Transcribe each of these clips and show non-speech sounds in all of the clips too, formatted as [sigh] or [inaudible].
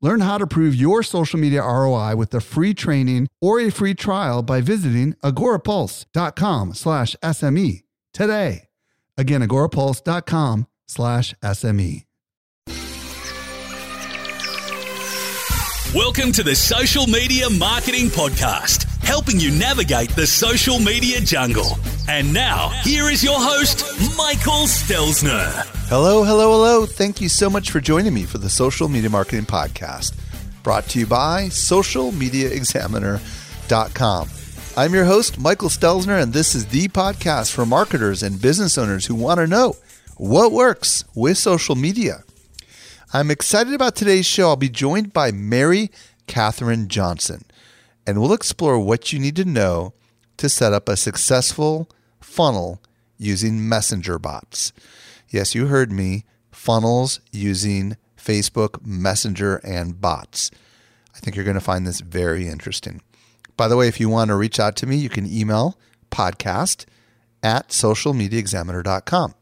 Learn how to prove your social media ROI with a free training or a free trial by visiting agorapulse.com slash SME today. Again, agorapulse.com slash SME. Welcome to the Social Media Marketing Podcast, helping you navigate the social media jungle. And now, here is your host, Michael Stelzner. Hello, hello, hello. Thank you so much for joining me for the Social Media Marketing Podcast, brought to you by socialmediaexaminer.com. I'm your host, Michael Stelzner, and this is the podcast for marketers and business owners who want to know what works with social media. I'm excited about today's show. I'll be joined by Mary Kathryn Johnson, and we'll explore what you need to know to set up a successful funnel using messenger bots. Yes, you heard me. Funnels using Facebook Messenger and bots. I think you're going to find this very interesting. By the way, if you want to reach out to me, you can email podcast at socialmediaexaminer.com.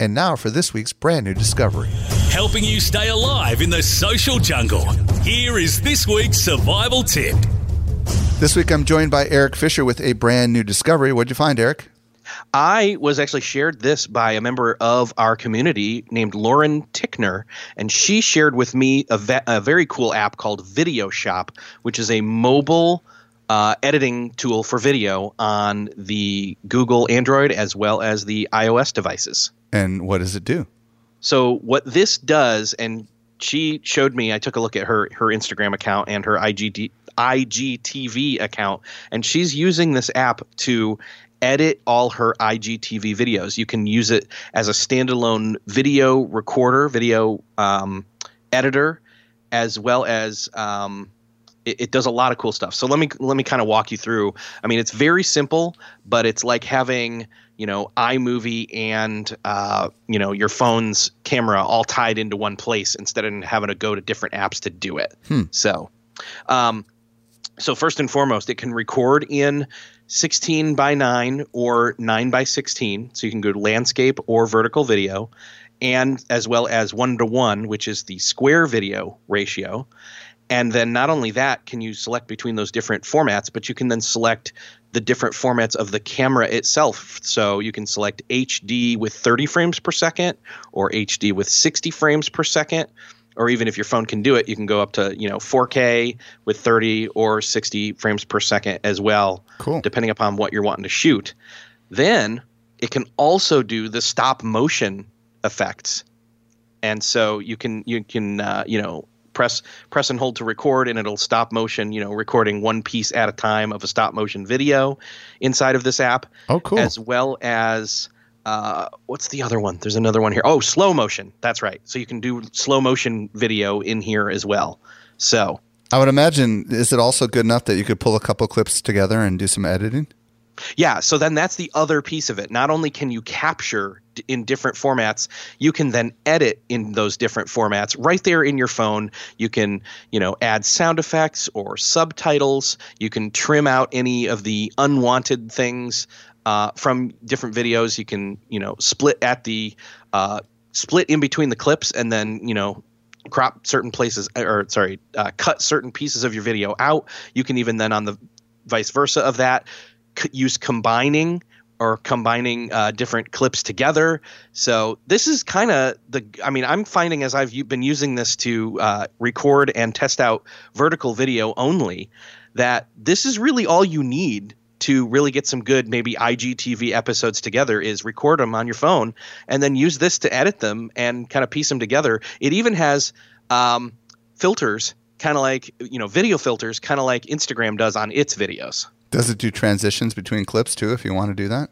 And now for this week's brand new discovery. Helping you stay alive in the social jungle. Here is this week's survival tip. This week I'm joined by Eric Fisher with a brand new discovery. What'd you find, Eric? I was actually shared this by a member of our community named Lauren Tickner, and she shared with me a, ve- a very cool app called Video Shop, which is a mobile uh, editing tool for video on the Google Android as well as the iOS devices. And what does it do? So what this does, and she showed me. I took a look at her her Instagram account and her IGD, IGTV account, and she's using this app to edit all her IGTV videos. You can use it as a standalone video recorder, video um, editor, as well as um, it, it, does a lot of cool stuff. So let me let me kind of walk you through. I mean, it's very simple, but it's like having you know iMovie and uh, you know your phone's camera all tied into one place instead of having to go to different apps to do it. Hmm. So, um, so first and foremost, it can record in 16 by 9 or 9 by 16. So you can go to landscape or vertical video, and as well as 1 to 1, which is the square video ratio. And then not only that, can you select between those different formats, but you can then select the different formats of the camera itself. So you can select HD with 30 frames per second or HD with 60 frames per second or even if your phone can do it, you can go up to you know 4K with 30 or 60 frames per second as well, cool. depending upon what you're wanting to shoot. Then it can also do the stop motion effects, and so you can you can uh, you know press press and hold to record, and it'll stop motion, you know, recording one piece at a time of a stop motion video inside of this app. Oh, cool! As well as uh, what's the other one? There's another one here. Oh, slow motion. That's right. So you can do slow motion video in here as well. So I would imagine, is it also good enough that you could pull a couple clips together and do some editing? Yeah. So then that's the other piece of it. Not only can you capture in different formats, you can then edit in those different formats right there in your phone. You can, you know, add sound effects or subtitles. You can trim out any of the unwanted things uh, from different videos. You can you know split at the uh, split in between the clips and then you know crop certain places or sorry uh, cut certain pieces of your video out. You can even then on the vice versa of that use combining or combining uh, different clips together. So this is kind of the. I mean, I'm finding as I've been using this to uh, record and test out vertical video only, that this is really all you need to really get some good maybe IGTV episodes together is record them on your phone and then use this to edit them and kind of piece them together. It even has um, filters, kind of like you know video filters, kind of like Instagram does on its videos. Does it do transitions between clips too? If you want to do that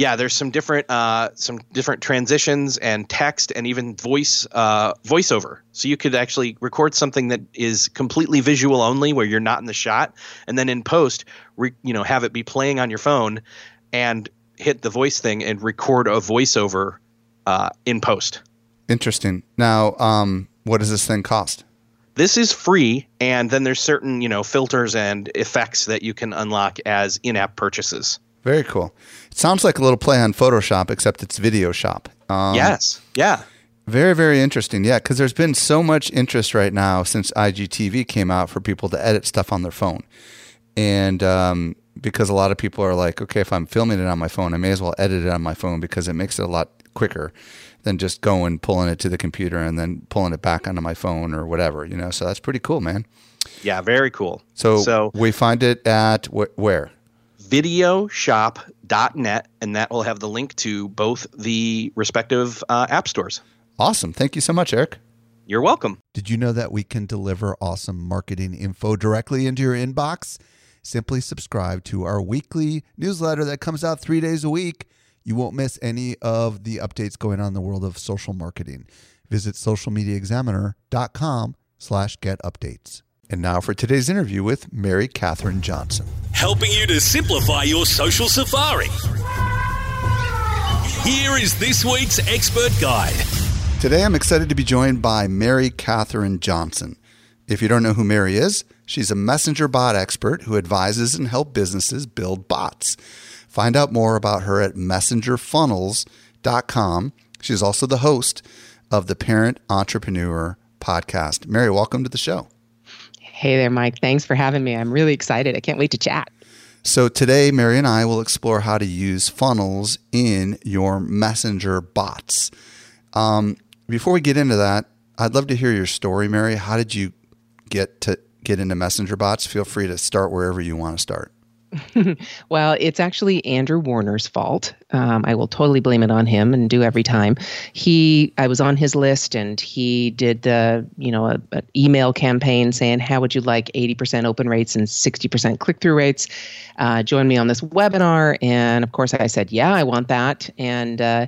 yeah, there's some different uh, some different transitions and text and even voice uh, voiceover. So you could actually record something that is completely visual only, where you're not in the shot, and then in post, re- you know, have it be playing on your phone, and hit the voice thing and record a voiceover uh, in post. Interesting. Now, um, what does this thing cost? This is free, and then there's certain you know filters and effects that you can unlock as in-app purchases. Very cool. It sounds like a little play on Photoshop, except it's Video Shop. Um, yes. Yeah. Very, very interesting. Yeah, because there's been so much interest right now since IGTV came out for people to edit stuff on their phone. And um, because a lot of people are like, okay, if I'm filming it on my phone, I may as well edit it on my phone because it makes it a lot quicker than just going, pulling it to the computer and then pulling it back onto my phone or whatever, you know? So that's pretty cool, man. Yeah, very cool. So, so we find it at wh- where? videoshop.net, and that will have the link to both the respective uh, app stores. Awesome. Thank you so much, Eric. You're welcome. Did you know that we can deliver awesome marketing info directly into your inbox? Simply subscribe to our weekly newsletter that comes out three days a week. You won't miss any of the updates going on in the world of social marketing. Visit socialmediaexaminer.com slash get updates. And now for today's interview with Mary Kathryn Johnson. helping you to simplify your social safari. Here is this week's expert guide. Today, I'm excited to be joined by Mary Kathryn Johnson. If you don't know who Mary is, she's a messenger bot expert who advises and helps businesses build bots. Find out more about her at messengerfunnels.com. She's also the host of the Parent Entrepreneur podcast. Mary, welcome to the show. Hey there, Mike. Thanks for having me. I'm really excited. I can't wait to chat. So, today, Mary and I will explore how to use funnels in your messenger bots. Um, before we get into that, I'd love to hear your story, Mary. How did you get to get into messenger bots? Feel free to start wherever you want to start. [laughs] Well, it's actually Andrew Warner's fault. Um, I will totally blame it on him and do every time. He, I was on his list, and he did the, you know, a, an email campaign saying, "How would you like 80% open rates and 60% click through rates? Uh, join me on this webinar." And of course, I said, "Yeah, I want that." And uh,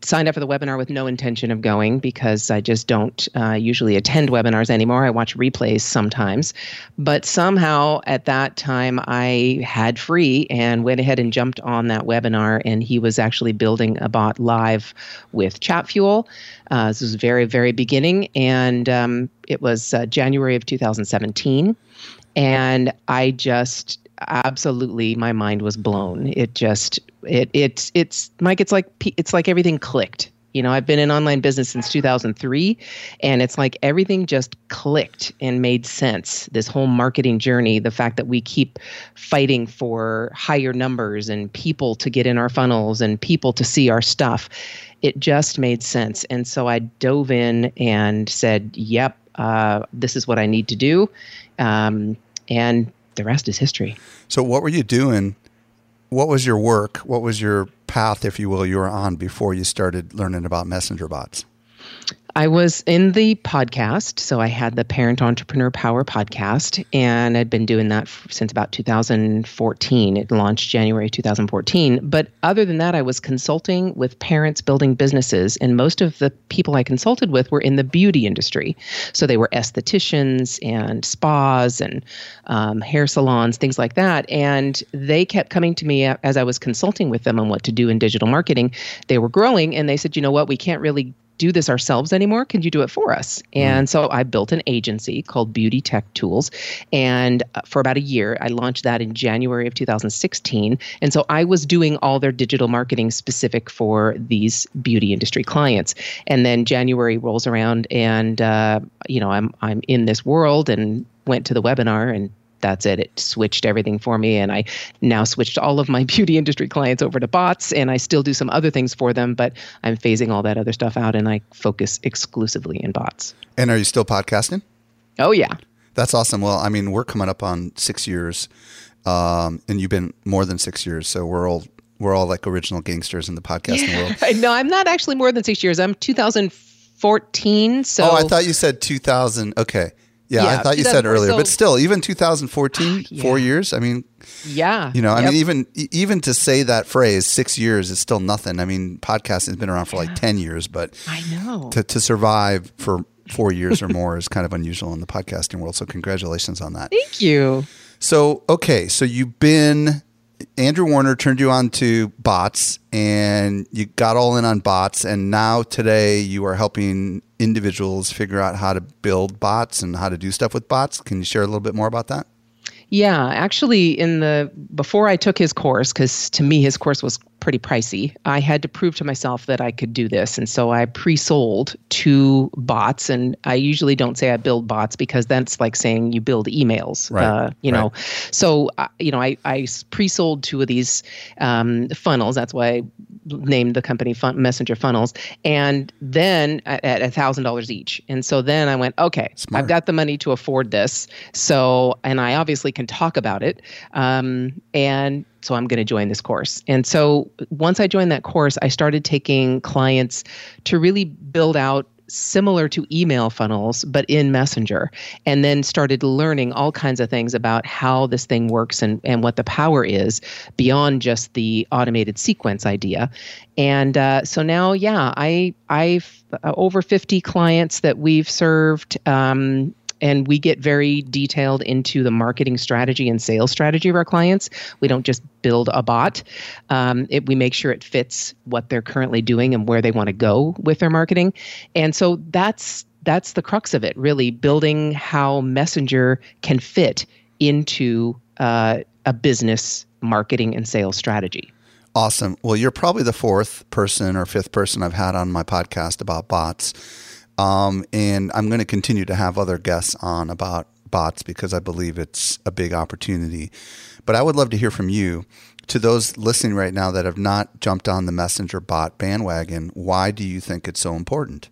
signed up for the webinar with no intention of going because I just don't uh, usually attend webinars anymore. I watch replays sometimes. But somehow at that time, I had free and went ahead and jumped on that webinar. And he was actually building a bot live with ChatFuel. Uh, this was very, very beginning. And um, it was uh, January of 2017. And I just absolutely my mind was blown it just it it's it's mike it's like it's like everything clicked you know i've been in online business since 2003 and it's like everything just clicked and made sense this whole marketing journey the fact that we keep fighting for higher numbers and people to get in our funnels and people to see our stuff it just made sense and so i dove in and said yep uh, this is what i need to do um, and the rest is history. So, what were you doing? What was your work? What was your path, if you will, you were on before you started learning about messenger bots? I was in the podcast. So I had the Parent Entrepreneur Power podcast, and I'd been doing that since about 2014. It launched January 2014. But other than that, I was consulting with parents building businesses, and most of the people I consulted with were in the beauty industry. So they were estheticians and spas and um, hair salons, things like that. And they kept coming to me as I was consulting with them on what to do in digital marketing. They were growing, and they said, you know what, we can't really do this ourselves anymore. Can you do it for us? And so I built an agency called Beauty Tech Tools. And uh, for about a year, I launched that in January of 2016. And so I was doing all their digital marketing specific for these beauty industry clients. And then January rolls around, and uh, you know I'm I'm in this world and went to the webinar and that's it. It switched everything for me. And I now switched all of my [laughs] beauty industry clients over to bots. And I still do some other things for them, but I'm phasing all that other stuff out and I focus exclusively in bots. And are you still podcasting? Oh, yeah. That's awesome. Well, I mean, we're coming up on six years, um, and you've been more than six years. So we're all we're all like original gangsters in the podcasting world. [laughs] no, I'm not actually more than six years. I'm 2014. So oh, I thought you said 2000. Okay. Yeah, I thought you said 2004, earlier, but still, even 2014, ah, Yeah. four years. I mean, yeah. you know, I Yep. mean, even even to say that phrase, six years is still nothing. I mean, podcasting has been around for like 10 years, but I know. to, to survive for four years or more is kind of unusual in the podcasting world. So congratulations on that. Thank you. So, okay, so you've been Andrew Warner turned you on to bots and you got all in on bots. And now today you are helping individuals figure out how to build bots and how to do stuff with bots. Can you share a little bit more about that? Yeah, actually, in the before I took his course, because to me his course was pretty pricey, I had to prove to myself that I could do this, and so I pre-sold two bots. And I usually don't say I build bots because that's like saying you build emails, right, uh, you right. know. So uh, you know, I I pre-sold two of these um, funnels. That's why named the company Fun- Messenger Funnels, and then at a thousand dollars each. And so then I went, okay, Smart. I've got the money to afford this. So, and I obviously can talk about it. Um, and so I'm going to join this course. And so once I joined that course, I started taking clients to really build out similar to email funnels, but in Messenger, and then started learning all kinds of things about how this thing works and, and what the power is beyond just the automated sequence idea. And uh, so now, yeah, I I've uh, over 50 clients that we've served. Um, and we get very detailed into the marketing strategy and sales strategy of our clients. We don't just build a bot. Um, it, we make sure it fits what they're currently doing and where they want to go with their marketing. And so that's that's the crux of it, really building how Messenger can fit into uh, a business marketing and sales strategy. Awesome. Well, you're probably the fourth person or fifth person I've had on my podcast about bots. Um, and I'm going to continue to have other guests on about bots because I believe it's a big opportunity. But I would love to hear from you. To those listening right now that have not jumped on the Messenger bot bandwagon, why do you think it's so important?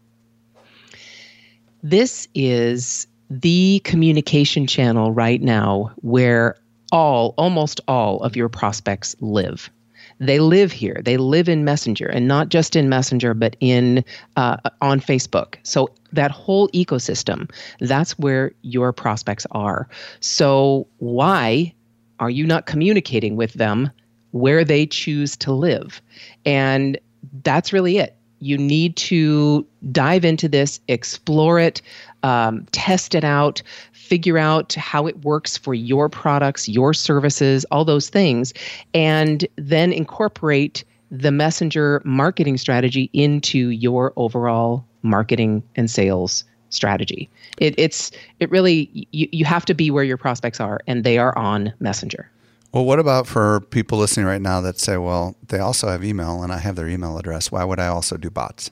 This is the communication channel right now where all, almost all of your prospects live. They live here. They live in Messenger, and not just in Messenger, but in uh, on Facebook. So that whole ecosystem, that's where your prospects are. So why are you not communicating with them where they choose to live? And that's really it. You need to dive into this, explore it, um, test it out, figure out how it works for your products, your services, all those things, and then incorporate the messenger marketing strategy into your overall marketing and sales strategy. It, it's it really you, you have to be where your prospects are, and they are on Messenger. Well, what about for people listening right now that say, well, they also have email and I have their email address. Why would I also do bots?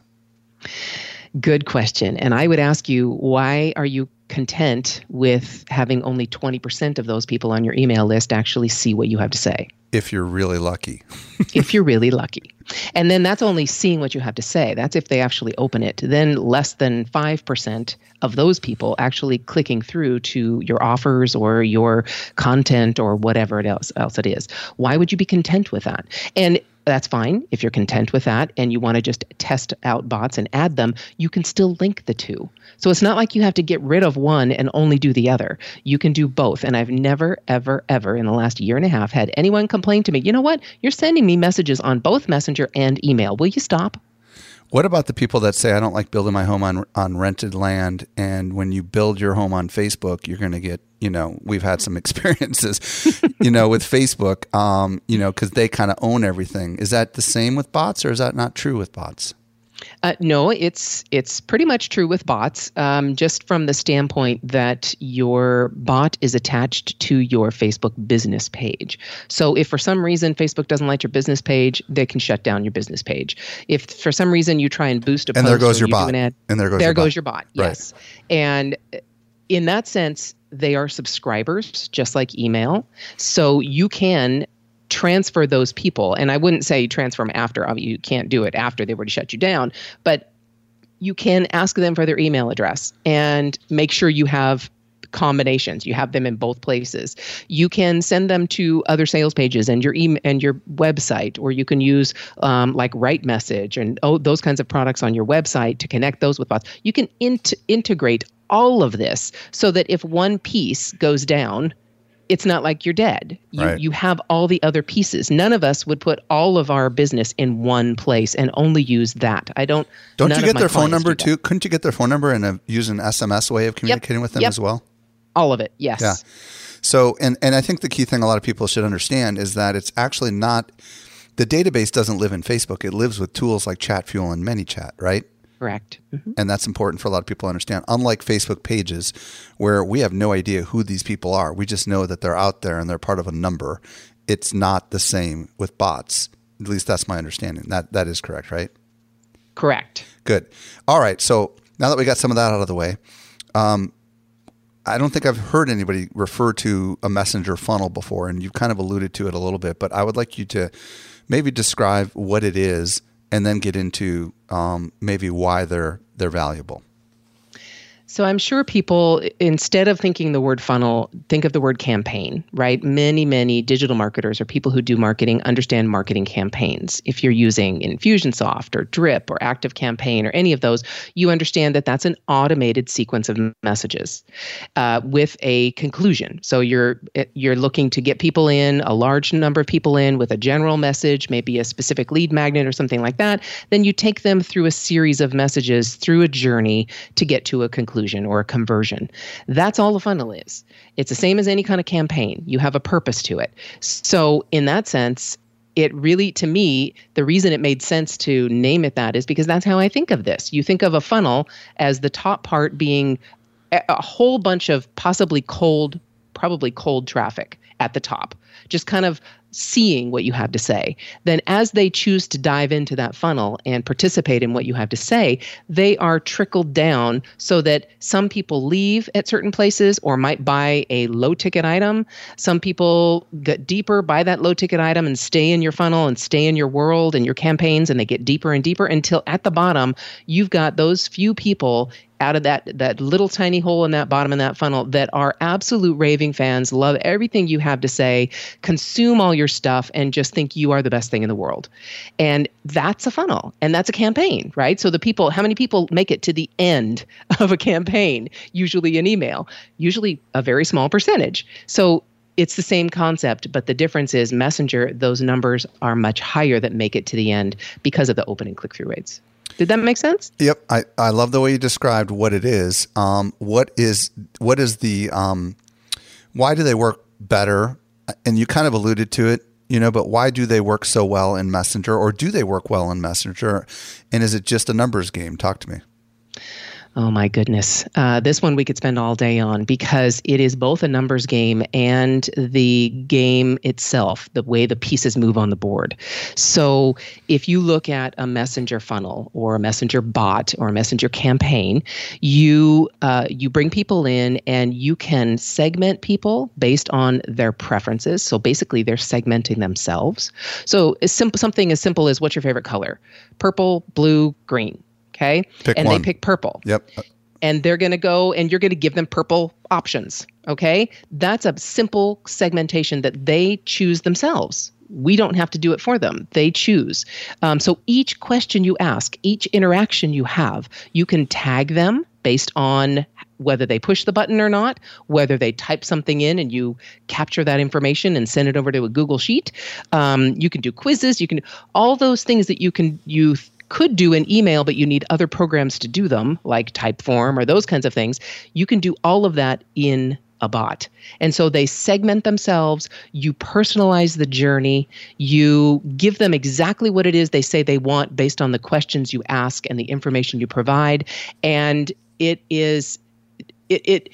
Good question. And I would ask you, why are you content with having only 20% of those people on your email list actually see what you have to say? If you're really lucky. [laughs] if you're really lucky. And then that's only seeing what you have to say. That's if they actually open it. Then less than 5% of those people actually clicking through to your offers or your content or whatever it else, else it is. Why would you be content with that? And that's fine. If you're content with that and you want to just test out bots and add them, you can still link the two. So it's not like you have to get rid of one and only do the other. You can do both. And I've never, ever, ever in the last year and a half had anyone complain to me, you know what? You're sending me messages on both Messenger and email. Will you stop? What about the people that say I don't like building my home on on rented land and when you build your home on Facebook, you're going to get, you know, we've had some [laughs] experiences, you know, with Facebook, um, you know, cuz they kind of own everything. Is that the same with bots or is that not true with bots? Uh, no, it's it's pretty much true with bots. Um, just from the standpoint that your bot is attached to your Facebook business page. So if for some reason Facebook doesn't like your business page, they can shut down your business page. If for some reason you try and boost a And post there goes your you bot. ad, And there goes there your goes bot. your bot. Right. Yes, and in that sense, they are subscribers, just like email. So you can transfer those people. And i wouldn't say transfer them after obvi- you can't do it after they were to shut you down but you can ask them for their email address and make sure you have combinations. You have them in both places. You can send them to other sales pages and your email and your website or you can use um, like write message and oh, those kinds of products on your website to connect those with bots. You can int- integrate all of this so that if one piece goes down it's not like you're dead. You Right. you have all the other pieces. None of us would put all of our business in one place and only use that. I don't. Don't you get their phone number too? Couldn't you get their phone number and uh, use an SMS way of communicating with them Yep. as well? All of it. Yes. Yeah. So, and, and I think the key thing a lot of people should understand is that it's actually not, the database doesn't live in Facebook. It lives with tools like ChatFuel and ManyChat, right? Correct. Mm-hmm. And that's important for a lot of people to understand. Unlike Facebook pages, where we have no idea who these people are, we just know that they're out there and they're part of a number. It's not the same with bots. At least that's my understanding. That that is correct, right? Correct. Good. All right. So now that we got some of that out of the way, um, I don't think I've heard anybody refer to a messenger funnel before, and you've kind of alluded to it a little bit. But I would like you to maybe describe what it is, and then get into um, maybe why they're they're valuable. So I'm sure people, instead of thinking the word funnel, think of the word campaign, right? Many, many digital marketers or people who do marketing understand marketing campaigns. If you're using Infusionsoft or Drip or Active Campaign or any of those, you understand that that's an automated sequence of messages uh, with a conclusion. So you're you're looking to get people in, a large number of people in with a general message, maybe a specific lead magnet or something like that. Then you take them through a series of messages through a journey to get to a conclusion or a conversion. That's all a funnel is. It's the same as any kind of campaign. You have a purpose to it. So, in that sense, it really, to me, the reason it made sense to name it that is because that's how I think of this. You think of a funnel as the top part being a whole bunch of possibly cold, probably cold traffic at the top, just kind of seeing what you have to say. Then, as they choose to dive into that funnel and participate in what you have to say, they are trickled down so that some people leave at certain places or might buy a low ticket item. Some people get deeper, buy that low ticket item, and stay in your funnel and stay in your world and your campaigns, and they get deeper and deeper until at the bottom, you've got those few people out of that that little tiny hole in that bottom of that funnel that are absolute raving fans, love everything you have to say, consume all your stuff, and just think you are the best thing in the world. And that's a funnel and that's a campaign, right? So the people, how many people make it to the end [laughs] of a campaign? Usually an email, usually a very small percentage. So it's the same concept, but the difference is Messenger, those numbers are much higher that make it to the end because of the open and click through rates. Did that make sense? Yep, I, I love the way you described what it is. Um, what is what is the um, why do they work better? And you kind of alluded to it, you know, but why do they work so well in Messenger, or do they work well in Messenger? And is it just a numbers game? Talk to me. Oh my goodness. Uh, this one we could spend all day on because it is both a numbers game and the game itself, the way the pieces move on the board. So if you look at a messenger funnel or a messenger bot or a messenger campaign, you uh, you bring people in and you can segment people based on their preferences. So basically, they're segmenting themselves. So simple, something as simple as what's your favorite color? Purple, blue, green Okay. Pick and one. they pick purple. Yep. And they're going to go and you're going to give them purple options. Okay. That's a simple segmentation that they choose themselves. We don't have to do it for them. They choose. Um, so each question you ask, each interaction you have, you can tag them based on whether they push the button or not, whether they type something in and you capture that information and send it over to a Google Sheet. Um, you can do quizzes. You can all those things that you can you could do an email, but you need other programs to do them, like Typeform or those kinds of things. You can do all of that in a bot. And so they segment themselves, you personalize the journey, you give them exactly what it is they say they want based on the questions you ask and the information you provide. And it is, it, it,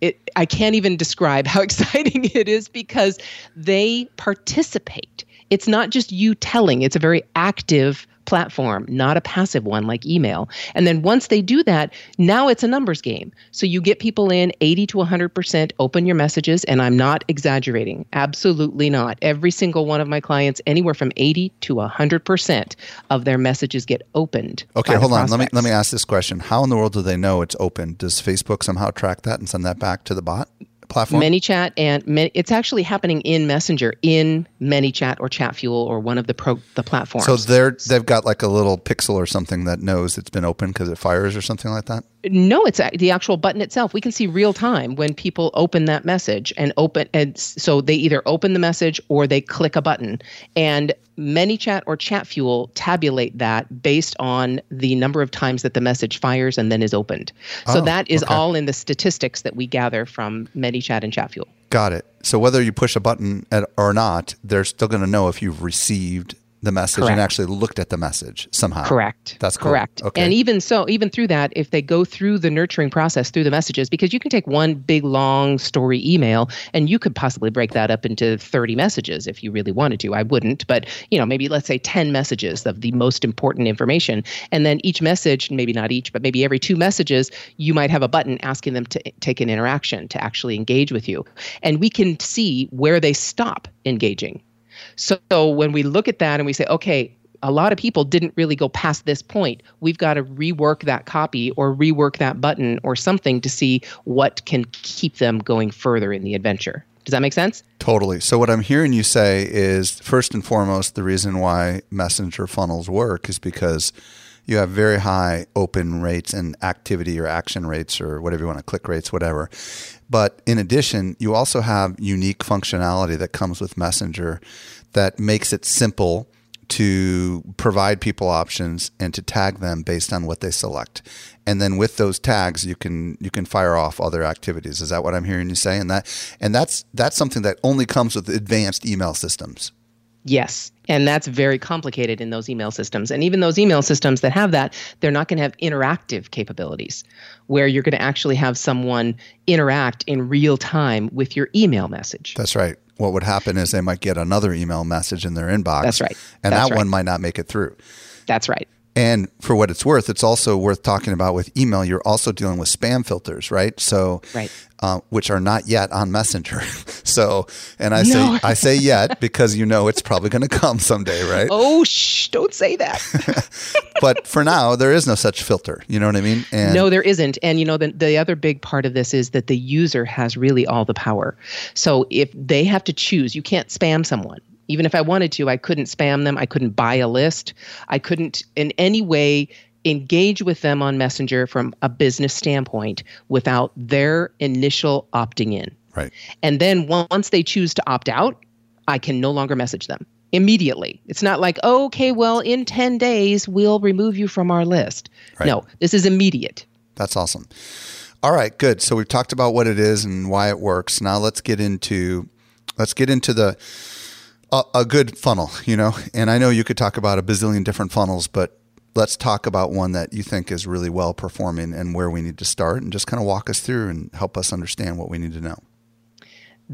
it, I can't even describe how [laughs] exciting it is because they participate. It's not just you telling, it's a very active platform, not a passive one like email. And then once they do that, now it's a numbers game. So you get people in 80 to 100% open your messages, and I'm not exaggerating. Absolutely not. Every single one of my clients, anywhere from 80 to 100% of their messages get opened. Okay, hold on. Let me let me ask this question. How in the world do they know it's open? Does Facebook somehow track that and send that back to the bot? Platform? ManyChat and it's actually happening in Messenger in ManyChat or ChatFuel or one of the pro the platforms. So they're they've got like a little pixel or something that knows it's been open because it fires or something like that. No, it's the actual button itself. We can see real time when people open that message and open and so they either open the message or they click a button and ManyChat or ChatFuel tabulate that based on the number of times that the message fires and then is opened. So Oh, that is okay. all in the statistics that we gather from ManyChat and ChatFuel. Got it. So whether you push a button at, or not, they're still going to know if you've received the message and actually looked at the message somehow. Correct. That's cool. correct. Okay. And even so, even through that, if they go through the nurturing process through the messages, because you can take one big long story email and you could possibly break that up into 30 messages if you really wanted to. I wouldn't, but you know, maybe let's say 10 messages of the most important information. And then each message, maybe not each, but maybe every two messages, you might have a button asking them to take an interaction to actually engage with you. And we can see where they stop engaging. So when we look at that and we say, okay, a lot of people didn't really go past this point. We've got to rework that copy or rework that button or something to see what can keep them going further in the adventure. Does that make sense? Totally. So what I'm hearing you say is first and foremost the reason why messenger funnels work is because you have very high open rates and activity or action rates or whatever you want to click rates whatever. But in addition, you also have unique functionality that comes with Messenger that makes it simple to provide people options and to tag them based on what they select. And then with those tags you can you can fire off other activities. Is that what I'm hearing you say? And that and that's that's something that only comes with advanced email systems. Yes. And that's very complicated in those email systems. And even those email systems that have that, they're not going to have interactive capabilities where you're going to actually have someone interact in real time with your email message. That's right. What would happen is they might get another email message in their inbox. That's right. And That's that right. one might not make it through. That's right. And for what it's worth, it's also worth talking about with email. You're also dealing with spam filters, right? So, Right. uh, which are not yet on Messenger. [laughs] so, and I No. say I say yet because you know it's probably going to come someday, right? [laughs] Oh, shh, don't say that. [laughs] But for now, there is no such filter. You know what I mean? And no, there isn't. And you know, the, the other big part of this is that the user has really all the power. So if they have to choose, you can't spam someone. Even if I wanted to, I couldn't spam them. I couldn't buy a list. I couldn't in any way engage with them on Messenger from a business standpoint without their initial opting in. right. And then once they choose to opt out, I can no longer message them immediately. It's not like, oh, okay, well, in 10 days, we'll remove you from our list. Right. No, this is immediate. That's awesome. All right, good. So we've talked about what it is and why it works. Now let's get into let's get into the a, good funnel, you know. And I know you could talk about a bazillion different funnels, but let's talk about one that you think is really well performing and where we need to start and just kind of walk us through and help us understand what we need to know.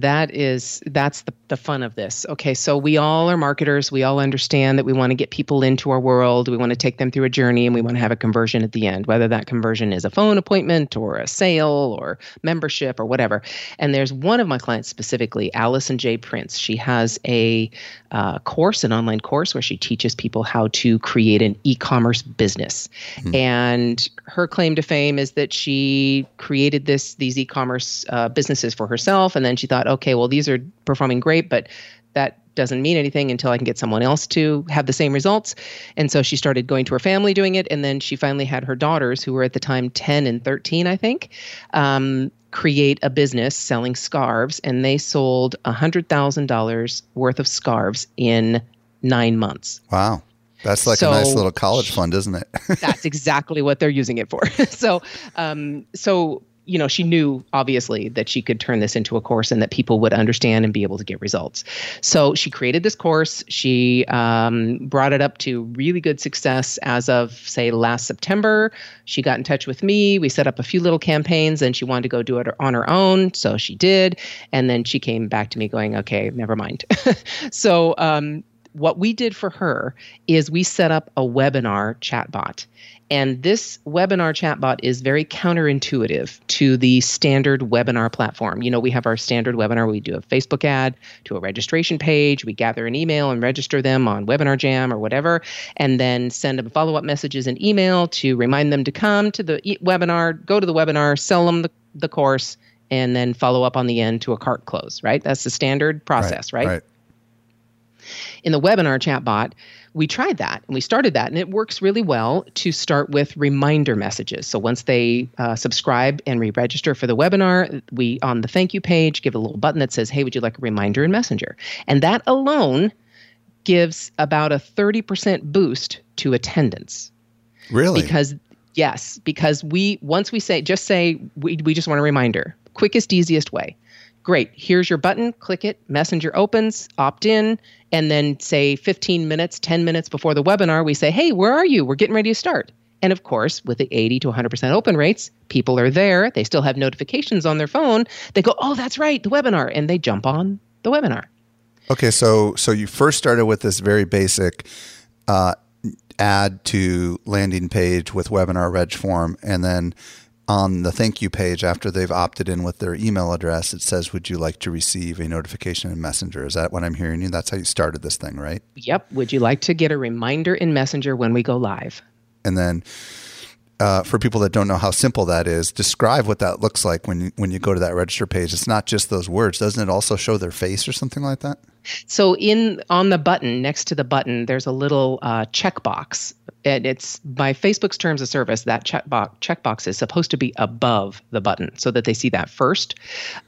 That is that's the, the fun of this. Okay so we all are marketers. We all understand that we want to get people into our world. We want to take them through a journey and we want to have a conversion at the end whether that conversion is a phone appointment or a sale or membership or whatever. And there's one of my clients specifically allison j. Prince. She has a uh, course an online course where she teaches people how to create an e-commerce business. And her claim to fame is that she created this these e-commerce uh, businesses for herself and then she thought okay well these are performing great but that doesn't mean anything until I can get someone else to have the same results. And so she started going to her family doing it. And then she finally had her daughters, who were at the time 10 and 13, I think, um, create a business selling scarves. And they sold $100,000 worth of scarves in nine months. Wow. That's like a nice little college fund, isn't it? [laughs] That's exactly what they're using it for. [laughs] so, um, so you know, she knew obviously that she could turn this into a course and that people would understand and be able to get results. So she created this course. She um, brought it up to really good success as of say last September. She got in touch with me. We set up a few little campaigns, and she wanted to go do it on her own. So she did, and then she came back to me going, "Okay, never mind." [laughs] so. Um, what we did for her is we set up a webinar chatbot. And this webinar chatbot is very counterintuitive to the standard webinar platform. You know, we have our standard webinar, we do a Facebook ad to a registration page, we gather an email and register them on Webinar Jam or whatever, and then send them follow up messages and email to remind them to come to the e- webinar, go to the webinar, sell them the, the course, and then follow up on the end to a cart close, right? That's the standard process, right? Right. In the webinar chatbot, we tried that and we started that, and it works really well to start with reminder messages. So once they uh, subscribe and re-register for the webinar, we on the thank you page give a little button that says, "Hey, would you like a reminder in Messenger?" And that alone gives about a 30% boost to attendance. Really? Because yes, because we once we say just say we we just want a reminder. Quickest easiest way. Great. Here's your button, click it, Messenger opens, opt in, and then say 15 minutes, 10 minutes before the webinar, we say, "Hey, where are you? We're getting ready to start." And of course, with the 80 to 100% open rates, people are there. They still have notifications on their phone. They go, "Oh, that's right, the webinar," and they jump on the webinar. Okay, so so you first started with this very basic uh, add to landing page with webinar reg form, and then on the thank you page after they've opted in with their email address, it says, "Would you like to receive a notification in Messenger?" Is that what I'm hearing you? That's how you started this thing, right? Yep. Would you like to get a reminder in Messenger when we go live? And then uh, for people that don't know how simple that is, describe what that looks like when you, when you go to that register page. It's not just those words. Doesn't it also show their face or something like that? So in on the button next to the button, there's a little uh, checkbox and it's by Facebook's terms of service, that checkbox checkbox is supposed to be above the button so that they see that first.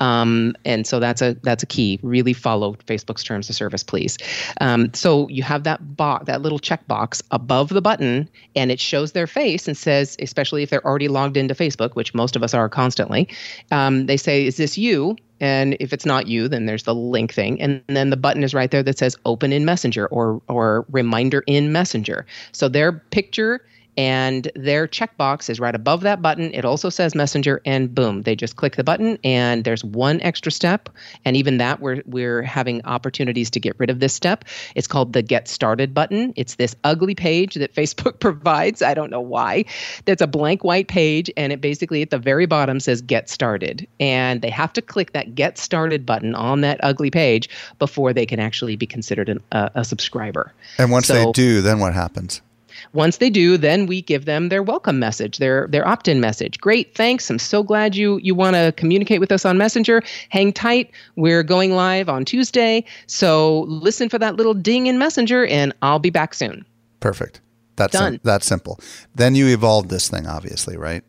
Um, and so that's a that's a key. Really follow Facebook's terms of service, please. Um, so you have that box, that little checkbox above the button, and it shows their face and says, especially if they're already logged into Facebook, which most of us are constantly, um, they say, "Is this you?" And if it's not you, then there's the link thing. And then the button is right there that says open in Messenger or or reminder in Messenger. So their picture and their checkbox is right above that button. It also says Messenger, and boom, they just click the button, and there's one extra step. And even that, we're we're having opportunities to get rid of this step. It's called the Get Started button. It's this ugly page that [laughs] Facebook provides. I don't know why. That's a blank white page, and it basically at the very bottom says Get Started, and they have to click that Get Started button on that ugly page before they can actually be considered an, a, a subscriber. And once so, they do, then what happens? Once they do, then we give them their welcome message, their their opt-in message. Great, thanks. I'm so glad you you want to communicate with us on Messenger. Hang tight. We're going live on Tuesday. So listen for that little ding in Messenger and I'll be back soon. Perfect. That's Done. Sim- that's simple. Then you evolved this thing obviously, right?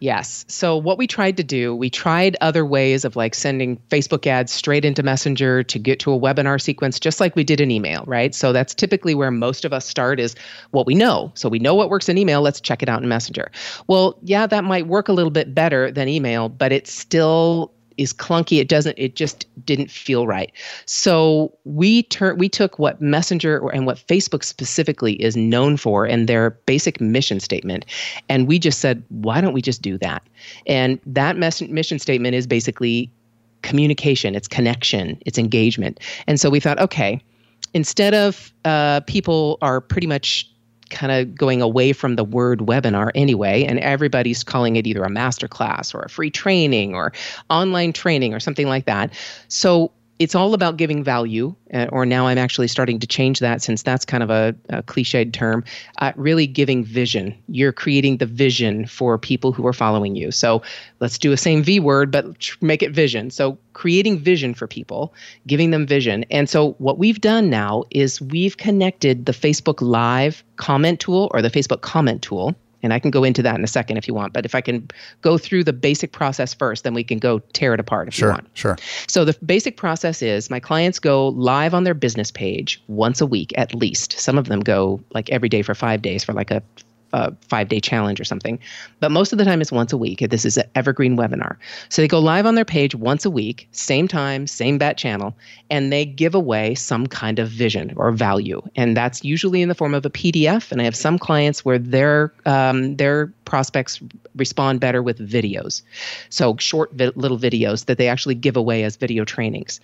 Yes. So what we tried to do, we tried other ways of like sending Facebook ads straight into Messenger to get to a webinar sequence, just like we did in email, right? So that's typically where most of us start is what we know. So we know what works in email. Let's check it out in Messenger. Well, yeah, that might work a little bit better than email, but it's still is clunky. It doesn't. It just didn't feel right. So we turn we took what Messenger and what Facebook specifically is known for and their basic mission statement, and we just said, why don't we just do that? And that mes- mission statement is basically communication. It's connection. It's engagement. And so we thought, okay, instead of uh, people are pretty much kind of going away from the word webinar anyway, and everybody's calling it either a master class or a free training or online training or something like that. So it's all about giving value, uh, or now I'm actually starting to change that since that's kind of a, a cliched term. Uh, really giving vision. You're creating the vision for people who are following you. So let's do a same V word, but make it vision. So creating vision for people, giving them vision. And so what we've done now is we've connected the Facebook Live comment tool or the Facebook comment tool and I can go into that in a second if you want. But if I can go through the basic process first, then we can go tear it apart if sure, you want. Sure. So the basic process is my clients go live on their business page once a week at least. Some of them go like every day for five days for like a a five day challenge or something. But most of the time it's once a week. This is an evergreen webinar. So they go live on their page once a week, same time, same bat channel, and they give away some kind of vision or value. And that's usually in the form of a PDF. And I have some clients where their um, their prospects respond better with videos. So short vi- little videos that they actually give away as video trainings.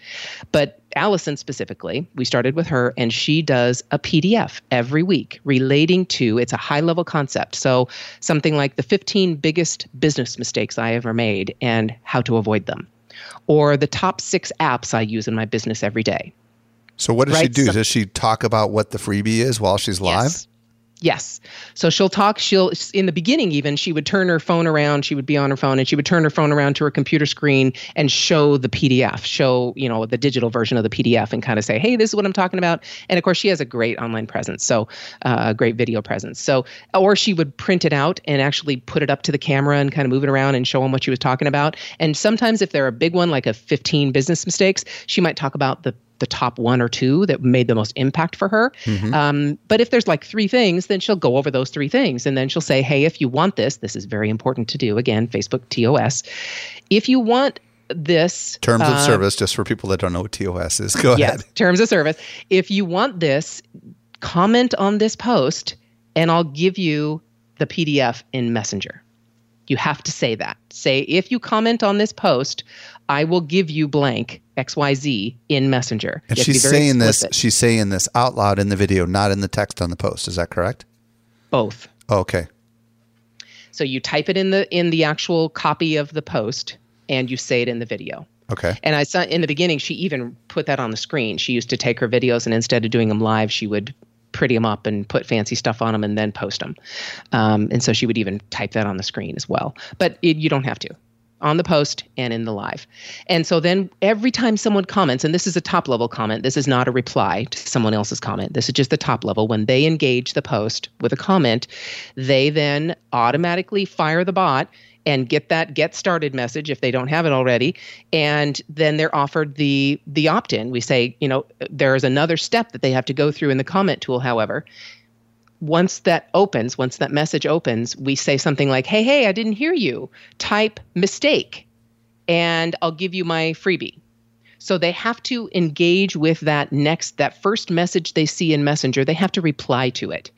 But Allison specifically, we started with her, and she does a PDF every week relating to it's a high level concept. So something like the 15 biggest business mistakes I ever made and how to avoid them, or the top six apps I use in my business every day. So what does right? she do? Does she talk about what the freebie is while she's live? Yes. Yes. So she'll talk. She'll, in the beginning, even, she would turn her phone around. She would be on her phone and she would turn her phone around to her computer screen and show the PDF, show, you know, the digital version of the PDF and kind of say, hey, this is what I'm talking about. And of course, she has a great online presence. So, uh, a great video presence. So, or she would print it out and actually put it up to the camera and kind of move it around and show them what she was talking about. And sometimes, if they're a big one, like a 15 business mistakes, she might talk about the the top one or two that made the most impact for her. Mm-hmm. Um, but if there's like three things, then she'll go over those three things. And then she'll say, hey, if you want this, this is very important to do. Again, Facebook TOS. If you want this Terms of uh, service, just for people that don't know what TOS is. [laughs] Go yes, ahead. terms of service. If you want this, comment on this post and I'll give you the PDF in Messenger. You have to say that. Say, if you comment on this post, I will give you blank XYZ in Messenger. And You have to be she's saying this. She's saying this out loud in the video, not in the text on the post. Is that correct? Both. Okay. So you type it in the in the actual copy of the post and you say it in the video. Okay. And I saw in the beginning, she even put that on the screen. She used to take her videos and instead of doing them live, she would pretty them up and put fancy stuff on them and then post them. Um, and so she would even type that on the screen as well. But it, you don't have to on the post and in the live. And so then every time someone comments, and this is a top level comment, this is not a reply to someone else's comment. This is just the top level. When they engage the post with a comment, they then automatically fire the bot and get that get started message if they don't have it already and then they're offered the the opt-in we say you know there is another step that they have to go through in the comment tool however once that opens once that message opens we say something like hey hey i didn't hear you. Type mistake and i'll give you my freebie. So they have to engage with that next that first message they see in messenger. They have to reply to it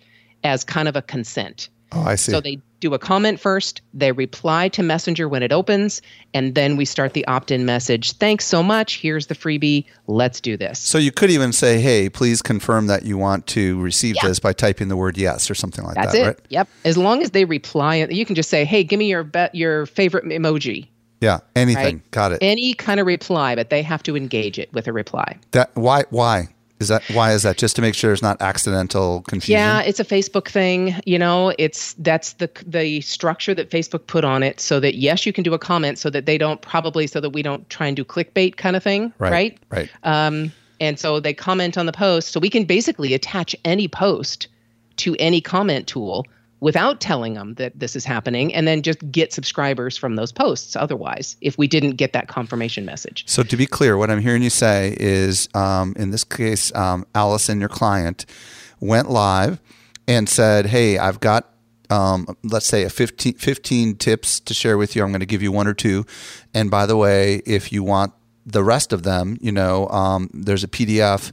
as kind of a consent. Oh, I see. so they do a comment first, they reply to Messenger when it opens, and then we start the opt in message. Thanks so much. Here's the freebie. Let's do this. so you could even say, "Hey, please confirm that you want to receive Yeah. this" by typing the word "yes" or something like That's that, it. right? Yep. As long as they reply, you can just say, hey, give me your, be- your favorite emoji. Yeah. Anything. Right. Got it. Any kind of reply, but they have to engage it with a reply. that why why is that why is that just to make sure it's not accidental confusion? Yeah, it's a Facebook thing. You know, it's that's the the structure that Facebook put on it, so that yes, you can do a comment, so that they don't probably so that we don't try and do clickbait kind of thing, Right. right? Right. Um, and so they comment on the post. So we can basically attach any post to any comment tool without telling them that this is happening and then just get subscribers from those posts otherwise if we didn't get that confirmation message. So to be clear, what I'm hearing you say is, um, in this case, um, Allison, your client, went live and said, "Hey, I've got." Um, let's say a 15, 15 tips to share with you. I'm going to give you one or two. And by the way, if you want the rest of them, you know, um, there's a PDF,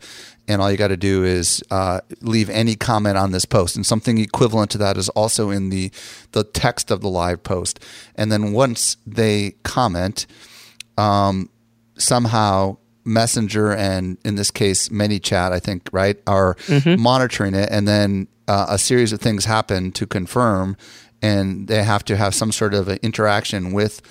and all you got to do is uh, leave any comment on this post. And something equivalent to that is also in the the text of the live post. And then once they comment, um, somehow Messenger and in this case ManyChat, I think, right, are monitoring it, and then uh, a series of things happen to confirm, and they have to have some sort of an interaction with